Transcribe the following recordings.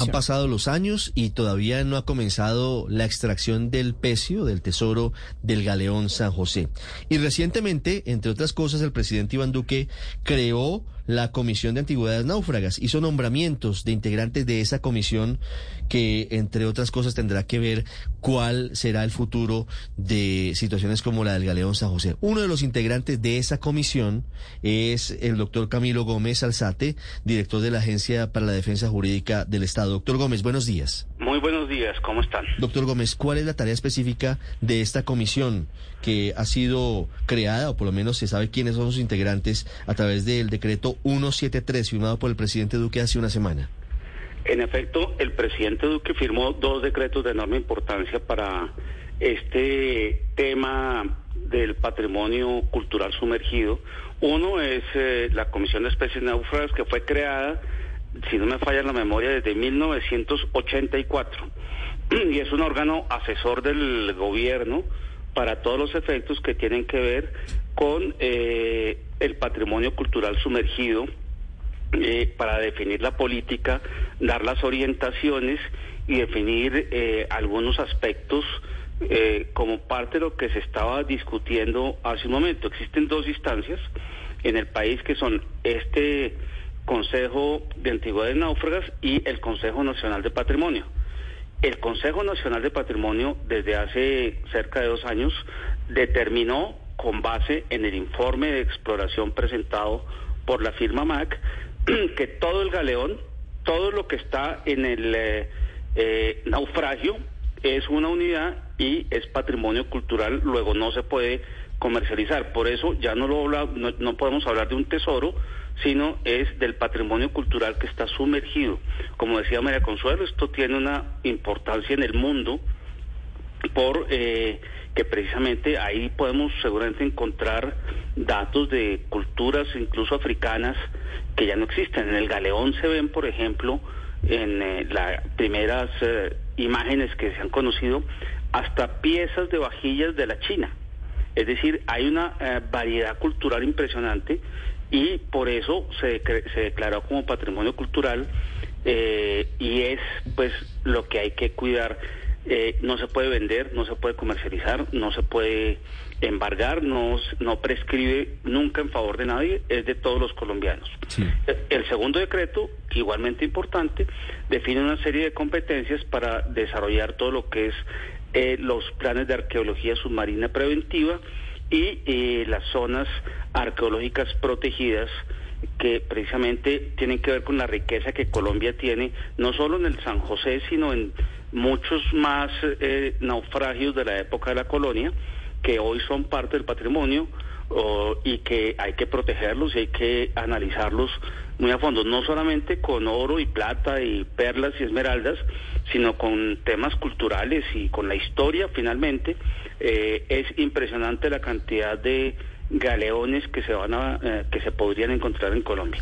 Han pasado los años y todavía no ha comenzado la extracción del pecio del tesoro del galeón San José. Y recientemente, entre otras cosas, el presidente Iván Duque creó la Comisión de Antigüedades Náufragas. Hizo nombramientos de integrantes de esa comisión que, entre otras cosas, tendrá que ver cuál será el futuro de situaciones como la del Galeón San José. Uno de los integrantes de esa comisión es el doctor Camilo Gómez Alzate, director de la Agencia para la Defensa Jurídica del Estado. Doctor Gómez, buenos días. Muy buenos días, ¿cómo están? Doctor Gómez, ¿cuál es la tarea específica de esta comisión que ha sido creada, o por lo menos se sabe quiénes son sus integrantes, a través del decreto 173 firmado por el presidente Duque hace una semana? En efecto, el presidente Duque firmó dos decretos de enorme importancia para este tema del patrimonio cultural sumergido. Uno es eh, la Comisión de Especies Náufragas que fue creada, si no me falla la memoria, desde 1984 y es un órgano asesor del gobierno para todos los efectos que tienen que ver con eh, el patrimonio cultural sumergido, eh, para definir la política, dar las orientaciones y definir eh, algunos aspectos como parte de lo que se estaba discutiendo hace un momento. Existen dos instancias en el país que son este Consejo de Antigüedades Náufragas y el Consejo Nacional de Patrimonio. El Consejo Nacional de Patrimonio, desde hace cerca de dos años, determinó, con base en el informe de exploración presentado por la firma MAC, que todo el galeón, todo lo que está en el eh, eh, naufragio, es una unidad y es patrimonio cultural, luego no se puede comercializar. Por eso ya no, lo no, no podemos hablar de un tesoro, sino es del patrimonio cultural que está sumergido. Como decía María Consuelo, esto tiene una importancia en el mundo por eh, que precisamente ahí podemos seguramente encontrar datos de culturas incluso africanas que ya no existen. En el galeón se ven, por ejemplo, en eh, las primeras eh, imágenes que se han conocido, hasta piezas de vajillas de la China. Es decir, hay una variedad cultural impresionante y por eso se, se declaró como patrimonio cultural eh, y es pues lo que hay que cuidar. Eh, no se puede vender, no se puede comercializar, no se puede embargar, no, no prescribe nunca en favor de nadie, es de todos los colombianos. El segundo decreto, igualmente importante, define una serie de competencias para desarrollar todo lo que es eh, los planes de arqueología submarina preventiva, y eh, las zonas arqueológicas protegidas que precisamente tienen que ver con la riqueza que Colombia tiene, no solo en el San José, sino en muchos más eh, naufragios de la época de la colonia, que hoy son parte del patrimonio y que hay que protegerlos y hay que analizarlos muy a fondo, no solamente con oro y plata y perlas y esmeraldas, sino con temas culturales y con la historia finalmente. Eh, es impresionante la cantidad de galeones que se van a, eh, que se podrían encontrar en Colombia.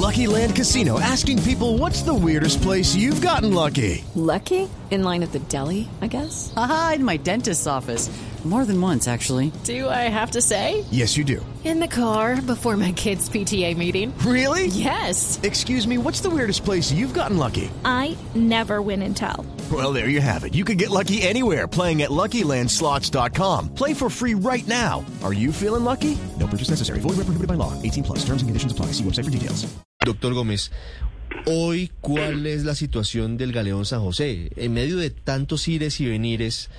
Lucky Land Casino asking people what's the weirdest place you've gotten lucky? Lucky? In line at the deli, I guess? Aha, in my dentist's office. More than once, actually. Do I have to say? Yes, you do. In the car before my kids' PTA meeting. Really? Yes. Excuse me, what's the weirdest place you've gotten lucky? I never win and tell. Well, there you have it. You can get lucky anywhere playing at LuckyLandSlots.com. Play for free right now. Are you feeling lucky? No purchase necessary. Void where prohibited by law. 18 plus. Terms and conditions apply. See website for details. Doctor Gómez, hoy, ¿cuál es la situación del Galeón San José? En medio de tantos ires y venires,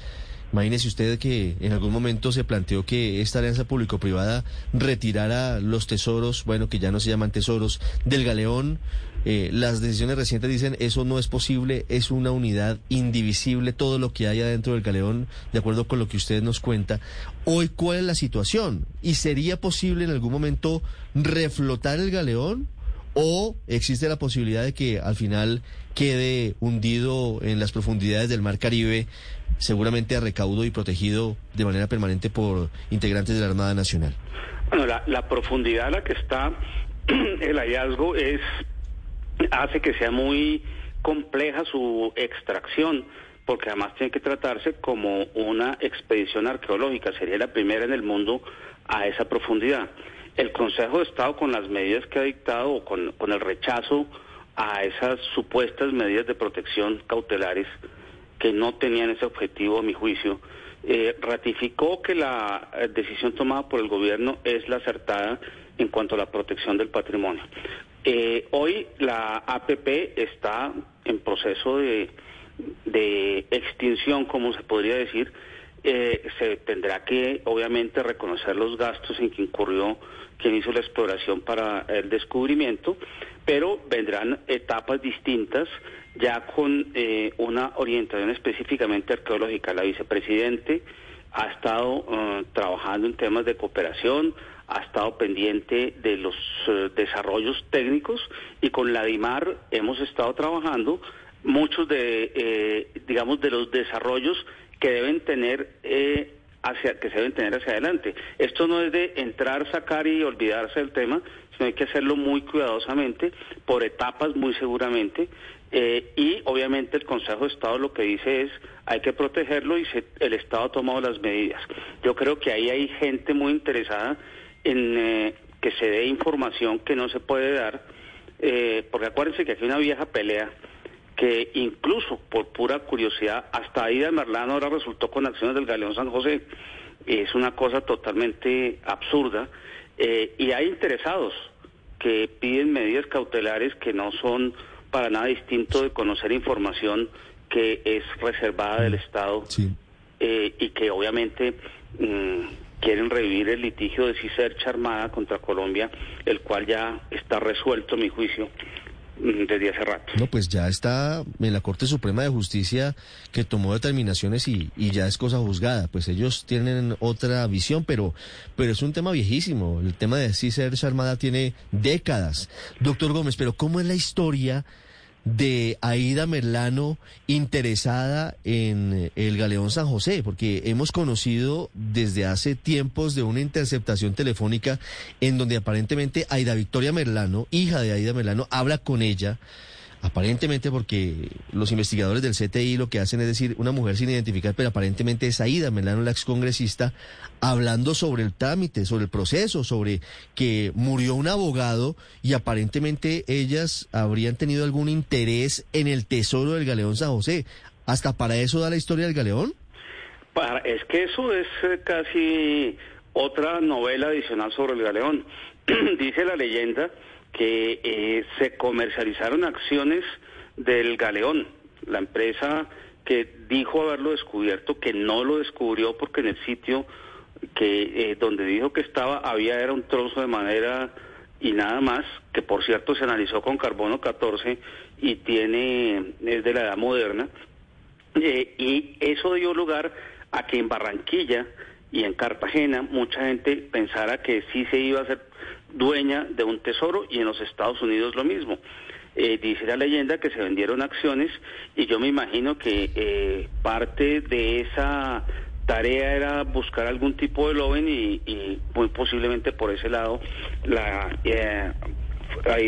Imagínese usted que en algún momento se planteó que esta alianza público-privada retirara los tesoros, bueno, que ya no se llaman tesoros, del galeón. Eh, las decisiones recientes dicen eso no es posible, es una unidad indivisible, todo lo que hay adentro del galeón, de acuerdo con lo que usted nos cuenta. Hoy, ¿cuál es la situación? ¿Y sería posible en algún momento reflotar el galeón? o existe la posibilidad de que al final quede hundido en las profundidades del Mar Caribe, seguramente a recaudo y protegido de manera permanente por integrantes de la Armada Nacional. Bueno, la, la profundidad a la que está el hallazgo es hace que sea muy compleja su extracción, porque además tiene que tratarse como una expedición arqueológica, sería la primera en el mundo a esa profundidad. El Consejo de Estado, con las medidas que ha dictado o con, con el rechazo a esas supuestas medidas de protección cautelares que no tenían ese objetivo, a mi juicio, eh, ratificó que la eh, decisión tomada por el gobierno es la acertada en cuanto a la protección del patrimonio. Eh, hoy la APP está en proceso de, de extinción, como se podría decir. Se tendrá que, obviamente, reconocer los gastos en que incurrió quien hizo la exploración para el descubrimiento, pero vendrán etapas distintas ya con eh, una orientación específicamente arqueológica. La vicepresidente ha estado eh, trabajando en temas de cooperación, ha estado pendiente de los eh, desarrollos técnicos y con la DIMAR hemos estado trabajando muchos de, eh, digamos, de los desarrollos que deben tener eh, hacia, que se deben tener hacia adelante. Esto no es de entrar, sacar y olvidarse del tema, hay que hacerlo muy cuidadosamente, por etapas muy seguramente, eh, y obviamente el Consejo de Estado lo que dice es hay que protegerlo y el Estado ha tomado las medidas. Yo creo que ahí hay gente muy interesada en eh, que se dé información que no se puede dar, eh, porque acuérdense que aquí hay una vieja pelea que incluso por pura curiosidad, hasta Aida Merlano ahora resultó con acciones del Galeón San José. Es una cosa totalmente absurda. Eh, y hay interesados que piden medidas cautelares que no son para nada distinto de conocer información que es reservada del Estado eh, y que obviamente mm, quieren revivir el litigio de Cicercha Armada contra Colombia, el cual ya está resuelto, a mi juicio, desde hace rato. No, pues ya está en la Corte Suprema de Justicia que tomó determinaciones y, y ya es cosa juzgada. Pues ellos tienen otra visión, pero, pero es un tema viejísimo. El tema de Cicercha Armada tiene décadas. Doctor Gómez, pero ¿cómo es la historia? De Aida Merlano interesada en el Galeón San José, porque hemos conocido desde hace tiempos de una interceptación telefónica en donde aparentemente Aida Victoria Merlano, hija de Aida Merlano, habla con ella Aparentemente porque los investigadores del CTI lo que hacen es decir, una mujer sin identificar, pero aparentemente es Aida Melano, la excongresista, hablando sobre el trámite, sobre el proceso, sobre que murió un abogado y aparentemente ellas habrían tenido algún interés en el tesoro del Galeón San José. ¿Hasta para eso da la historia del Galeón? Es que eso es eh, casi otra novela adicional sobre el Galeón. Dice la leyenda que eh, se comercializaron acciones del Galeón, la empresa que dijo haberlo descubierto, que no lo descubrió porque en el sitio que eh, donde dijo que estaba había era un trozo de madera y nada más, que por cierto se analizó con carbono 14 y tiene es de la edad moderna, eh, y eso dio lugar a que en Barranquilla y en Cartagena mucha gente pensara que sí se iba a hacer dueña de un tesoro y en los Estados Unidos lo mismo. Eh, dice la leyenda que se vendieron acciones y yo me imagino que eh, parte de esa tarea era buscar algún tipo de loven y, muy posiblemente por ese lado la eh,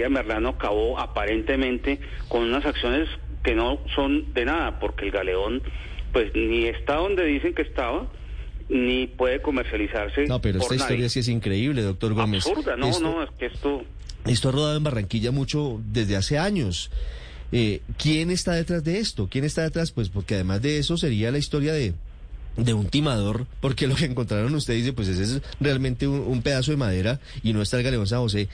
Merlano acabó aparentemente con unas acciones que no son de nada porque el galeón pues ni está donde dicen que estaba ni puede comercializarse. No, pero esta historia sí es increíble, doctor Gómez. Absurda, no, no, es que esto... Esto ha rodado en Barranquilla mucho desde hace años. Eh, ¿Quién está detrás de esto? ¿Quién está detrás? Pues porque además de eso sería la historia de, de un timador, porque lo que encontraron usted dice, pues ese es realmente un, pedazo de madera y no está el Galeón San José.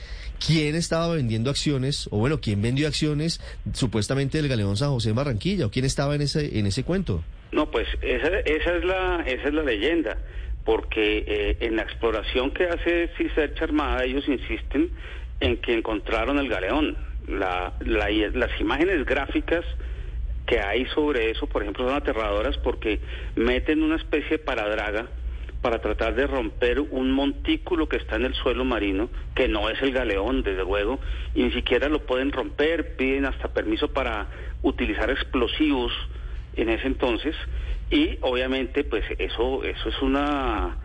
¿Quién estaba vendiendo acciones, o bueno, quién vendió acciones supuestamente del Galeón San José en Barranquilla, o quién estaba en ese, en ese cuento? No, pues esa, esa, es, la, esa es la leyenda, porque eh, en la exploración que hace Cicercha Armada ellos insisten en que encontraron el galeón. La, las imágenes gráficas que hay sobre eso, por ejemplo, son aterradoras porque meten una especie de paradraga para tratar de romper un montículo que está en el suelo marino, que no es el galeón, desde luego, y ni siquiera lo pueden romper, piden hasta permiso para utilizar explosivos en ese entonces, y obviamente pues eso, eso es una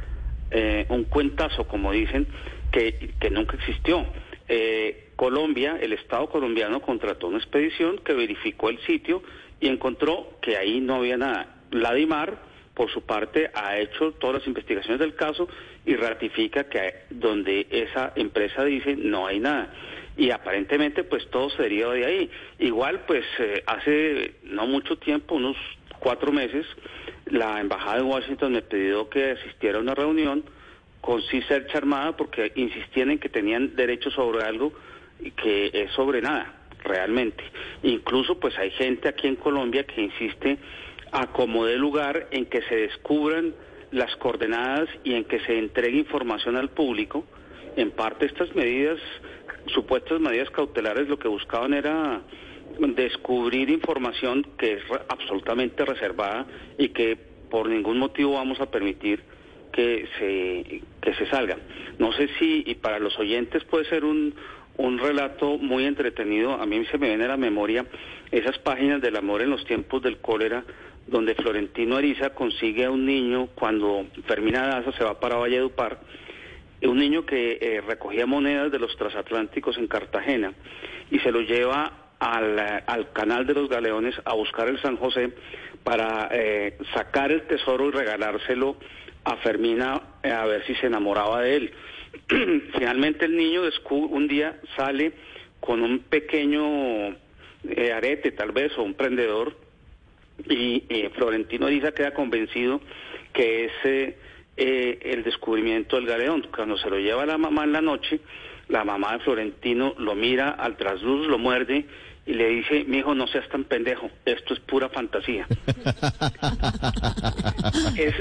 eh, un cuentazo, como dicen, que, que nunca existió. Eh, Colombia, el Estado colombiano contrató una expedición que verificó el sitio y encontró que ahí no había nada. La DIMAR, por su parte, ha hecho todas las investigaciones del caso y ratifica que donde esa empresa dice no hay nada. Y aparentemente, pues todo se deriva de ahí. Igual, pues eh, hace no mucho tiempo, unos cuatro meses, la Embajada de Washington me pidió que asistiera a una reunión con C-Search Armada porque insistían en que tenían derecho sobre algo y que es sobre nada, realmente. Incluso pues hay gente aquí en Colombia que insiste a como de lugar en que se descubran las coordenadas y en que se entregue información al público. En parte estas medidas, supuestas medidas cautelares, lo que buscaban era descubrir información que es absolutamente reservada y que por ningún motivo vamos a permitir que se, que se salga. No sé si, y para los oyentes puede ser un, un relato muy entretenido, a mí se me viene a la memoria esas páginas del amor en los tiempos del cólera, donde Florentino Ariza consigue a un niño cuando termina Daza, se va para Valledupar, un niño que eh, recogía monedas de los transatlánticos en Cartagena y se lo lleva al, canal de los galeones a buscar el San José para eh, sacar el tesoro y regalárselo a Fermina eh, a ver si se enamoraba de él. Finalmente el niño un día sale con un pequeño eh, arete tal vez o un prendedor y Florentino Ariza queda convencido que es el descubrimiento del galeón. Cuando se lo lleva la mamá en la noche, la mamá de Florentino lo mira al trasluz, lo muerde y le dice, mi hijo, no seas tan pendejo, esto es pura fantasía. es,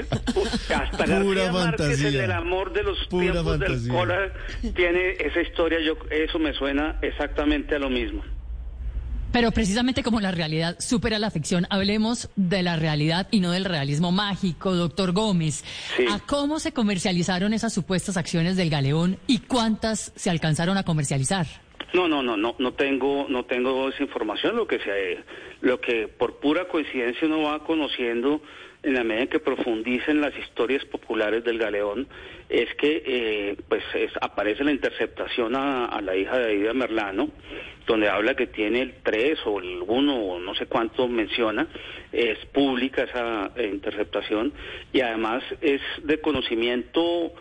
hasta pura García Márquez, el del amor de los tiempos del cola, tiene esa historia, yo eso me suena exactamente a lo mismo. Pero precisamente como la realidad supera la ficción, hablemos de la realidad y no del realismo mágico, doctor Gómez. ¿A cómo se comercializaron esas supuestas acciones del galeón y cuántas se alcanzaron a comercializar? No, no, no, no, no tengo, no tengo esa información. Lo que se, lo que por pura coincidencia uno va conociendo en la medida en que profundicen las historias populares del Galeón, es que eh, pues aparece la interceptación a, la hija de Aida Merlano, donde habla que tiene el 3 o el 1 o no sé cuánto menciona, es pública esa eh, interceptación y además es de conocimiento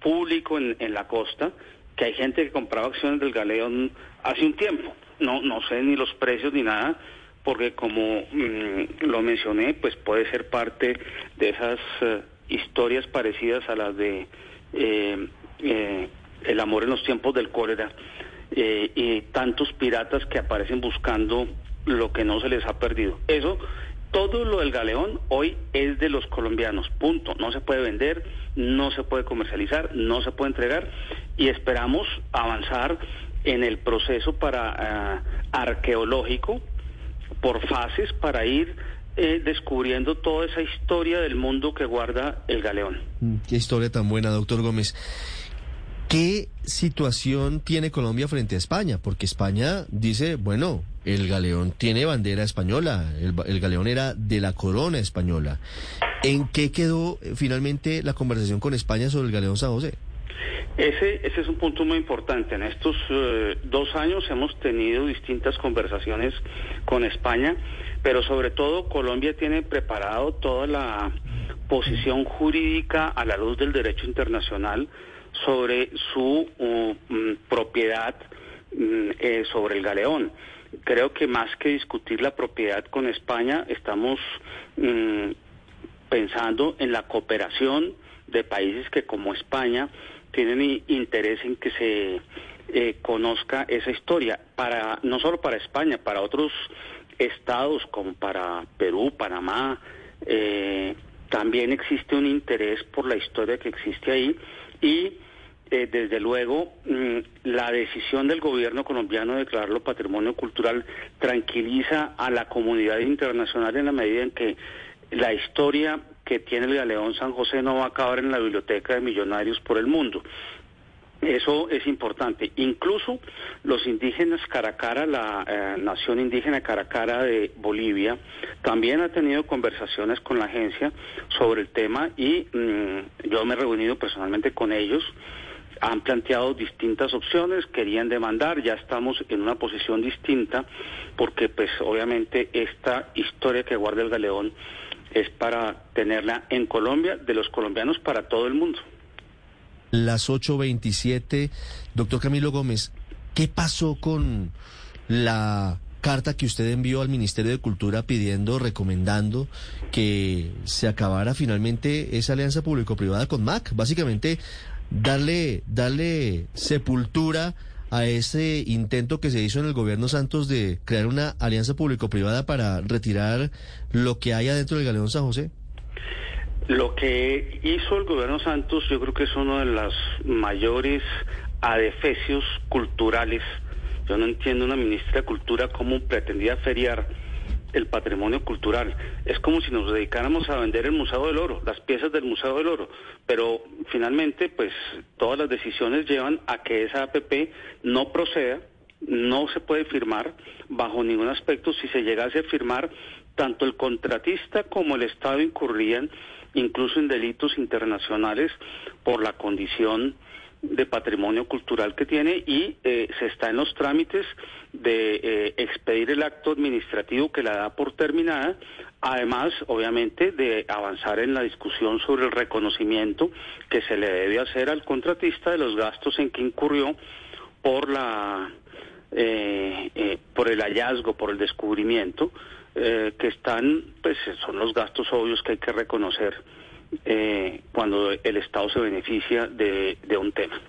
público en, en la costa que hay gente que compraba acciones del Galeón hace un tiempo, no, no sé ni los precios ni nada, porque como mm, lo mencioné, pues puede ser parte de esas eh, historias parecidas a las de eh, eh, El amor en los tiempos del cólera y tantos piratas que aparecen buscando lo que no se les ha perdido. Eso, todo lo del galeón hoy es de los colombianos, punto. No se puede vender, no se puede comercializar, no se puede entregar y esperamos avanzar en el proceso para arqueológico por fases para ir eh, descubriendo toda esa historia del mundo que guarda el galeón. Mm, qué historia tan buena, doctor Gómez. ¿Qué situación tiene Colombia frente a España? Porque España dice, bueno, el galeón tiene bandera española, el, galeón era de la corona española. ¿En qué quedó eh, finalmente la conversación con España sobre el galeón San José? Ese, ese es un punto muy importante. En estos eh, dos años hemos tenido distintas conversaciones con España, pero sobre todo Colombia tiene preparado toda la posición jurídica a la luz del derecho internacional sobre su mm, propiedad mm, eh, sobre el galeón. Creo que más que discutir la propiedad con España, estamos mm, pensando en la cooperación de países que como España tienen interés en que se eh, conozca esa historia, para no solo para España, para otros estados como para Perú, Panamá, eh, también existe un interés por la historia que existe ahí y eh, desde luego mm, la decisión del gobierno colombiano de declararlo patrimonio cultural tranquiliza a la comunidad internacional en la medida en que la historia que tiene el Galeón San José no va a acabar en la biblioteca de millonarios por el mundo. Eso es importante. Incluso los indígenas Caracara, la eh, nación indígena Caracara de Bolivia, también ha tenido conversaciones con la agencia sobre el tema y mm, yo me he reunido personalmente con ellos. Han planteado distintas opciones, querían demandar, ya estamos en una posición distinta porque pues obviamente esta historia que guarda el galeón es para tenerla en Colombia, de los colombianos para todo el mundo las 8.27. Doctor Camilo Gómez, ¿qué pasó con la carta que usted envió al Ministerio de Cultura pidiendo, recomendando que se acabara finalmente esa alianza público-privada con MAC? Básicamente, darle, darle sepultura a ese intento que se hizo en el gobierno Santos de crear una alianza público-privada para retirar lo que hay adentro del Galeón San José? Lo que hizo el gobierno Santos yo creo que es uno de los mayores adefesios culturales. Yo no entiendo una ministra de Cultura cómo pretendía feriar el patrimonio cultural. Es como si nos dedicáramos a vender el Museo del Oro, las piezas del Museo del Oro. Pero finalmente, pues todas las decisiones llevan a que esa APP no proceda, no se puede firmar bajo ningún aspecto. Si se llegase a firmar, tanto el contratista como el Estado incurrían incluso en delitos internacionales por la condición de patrimonio cultural que tiene y eh, se está en los trámites de eh, expedir el acto administrativo que la da por terminada, además, obviamente, de avanzar en la discusión sobre el reconocimiento que se le debe hacer al contratista de los gastos en que incurrió por la eh, por el hallazgo, por el descubrimiento eh, que están, pues son los gastos obvios que hay que reconocer eh, cuando el Estado se beneficia de, de un tema.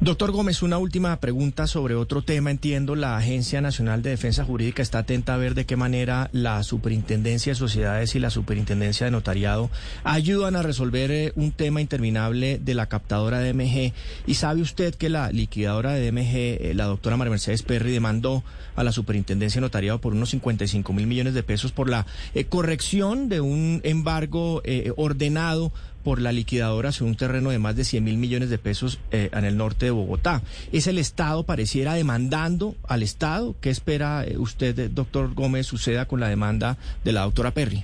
Doctor Gómez, una última pregunta sobre otro tema. Entiendo, la Agencia Nacional de Defensa Jurídica está atenta a ver de qué manera la Superintendencia de Sociedades y la Superintendencia de Notariado ayudan a resolver eh, un tema interminable de la captadora de DMG. Y sabe usted que la liquidadora de DMG, eh, la doctora María Mercedes Perry, demandó a la Superintendencia de Notariado por unos 55 mil millones de pesos por la eh, corrección de un embargo ordenado por la liquidadora sobre un terreno de más de 100 mil millones de pesos eh, en el norte de Bogotá. ¿Es el Estado pareciera demandando al Estado? ¿Qué espera eh, usted, doctor Gómez, suceda con la demanda de la doctora Perry?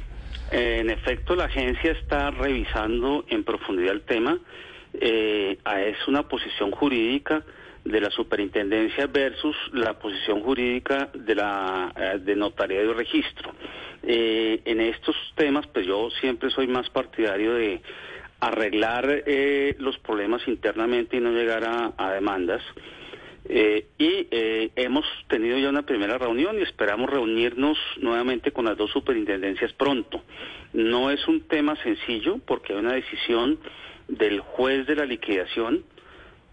En efecto, la agencia está revisando en profundidad el tema. Eh, es una posición jurídica de la superintendencia versus la posición jurídica de la de notariado y registro. en estos temas, pues yo siempre soy más partidario de arreglar eh, los problemas internamente y no llegar a, demandas. Eh, y eh, hemos tenido ya una primera reunión y esperamos reunirnos nuevamente con las dos superintendencias pronto. No es un tema sencillo porque hay una decisión del juez de la liquidación,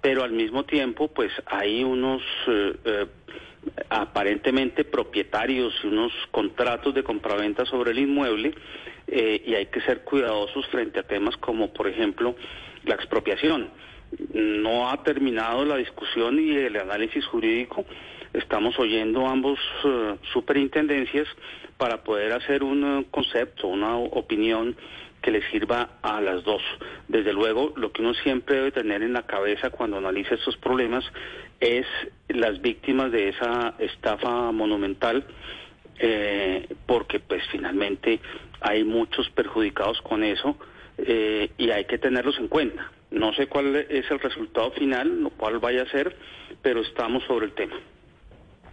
pero al mismo tiempo pues hay unos aparentemente propietarios y unos contratos de compraventa sobre el inmueble eh, y hay que ser cuidadosos frente a temas como, por ejemplo, la expropiación. No ha terminado la discusión y el análisis jurídico. Estamos oyendo ambos eh, superintendencias para poder hacer un eh, concepto, una opinión que le sirva a las dos. Desde luego, lo que uno siempre debe tener en la cabeza cuando analiza estos problemas es las víctimas de esa estafa monumental, eh, porque pues finalmente hay muchos perjudicados con eso eh, y hay que tenerlos en cuenta. No sé cuál es el resultado final, lo cual vaya a ser, pero estamos sobre el tema.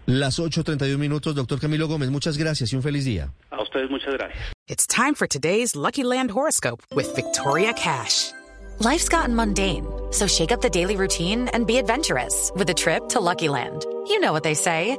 Las 8.31 minutos, doctor Camilo Gómez, muchas gracias y un feliz día. A ustedes muchas gracias. It's time for today's Lucky Land horoscope with Victoria Cash. Life's gotten mundane, so shake up the daily routine and be adventurous with a trip to Lucky Land. You know what they say.